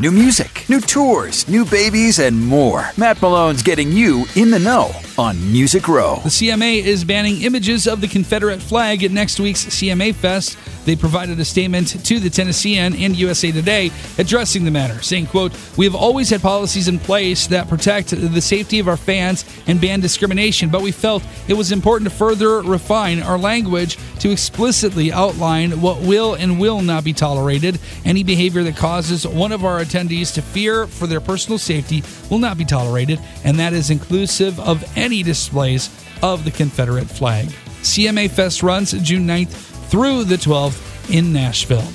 new music, new tours, new babies, and more. Matt Malone's getting you in the know on Music Row. The CMA is banning images of the Confederate flag at next week's CMA Fest. They provided a statement to the Tennessean and USA Today addressing the matter, saying, quote, We have always had policies in place that protect the safety of our fans and ban discrimination, but we felt it was important to further refine our language to explicitly outline what will and will not be tolerated. Any behavior that causes one of our attendees to fear for their personal safety will not be tolerated, and that is inclusive of any displays of the Confederate flag. CMA Fest runs June 9th through the 12th in Nashville.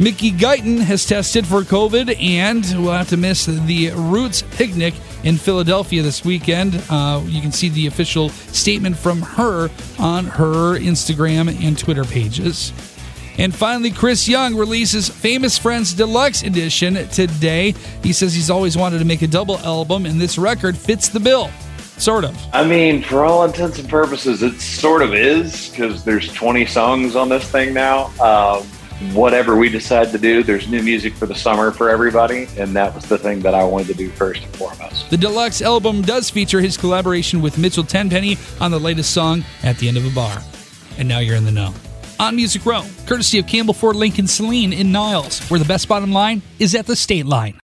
Mickey Guyton has tested for COVID and will have to miss the Roots picnic in Philadelphia this weekend. Uh, you can see the official statement from her on her Instagram and Twitter pages. And finally, Chris Young releases Famous Friends Deluxe Edition today. He says he's always wanted to make a double album, and this record fits the bill. Sort of. I mean, for all intents and purposes, it sort of is because there's 20 songs on this thing now. Um, whatever we decide to do, there's new music for the summer for everybody, and that was the thing that I wanted to do first and foremost. The deluxe album does feature his collaboration with Mitchell Tenpenny on the latest song, At the End of a Bar. And now you're in the know. On Music Row, courtesy of Campbell Ford Lincoln Saline in Niles, where the best bottom line is at the state line.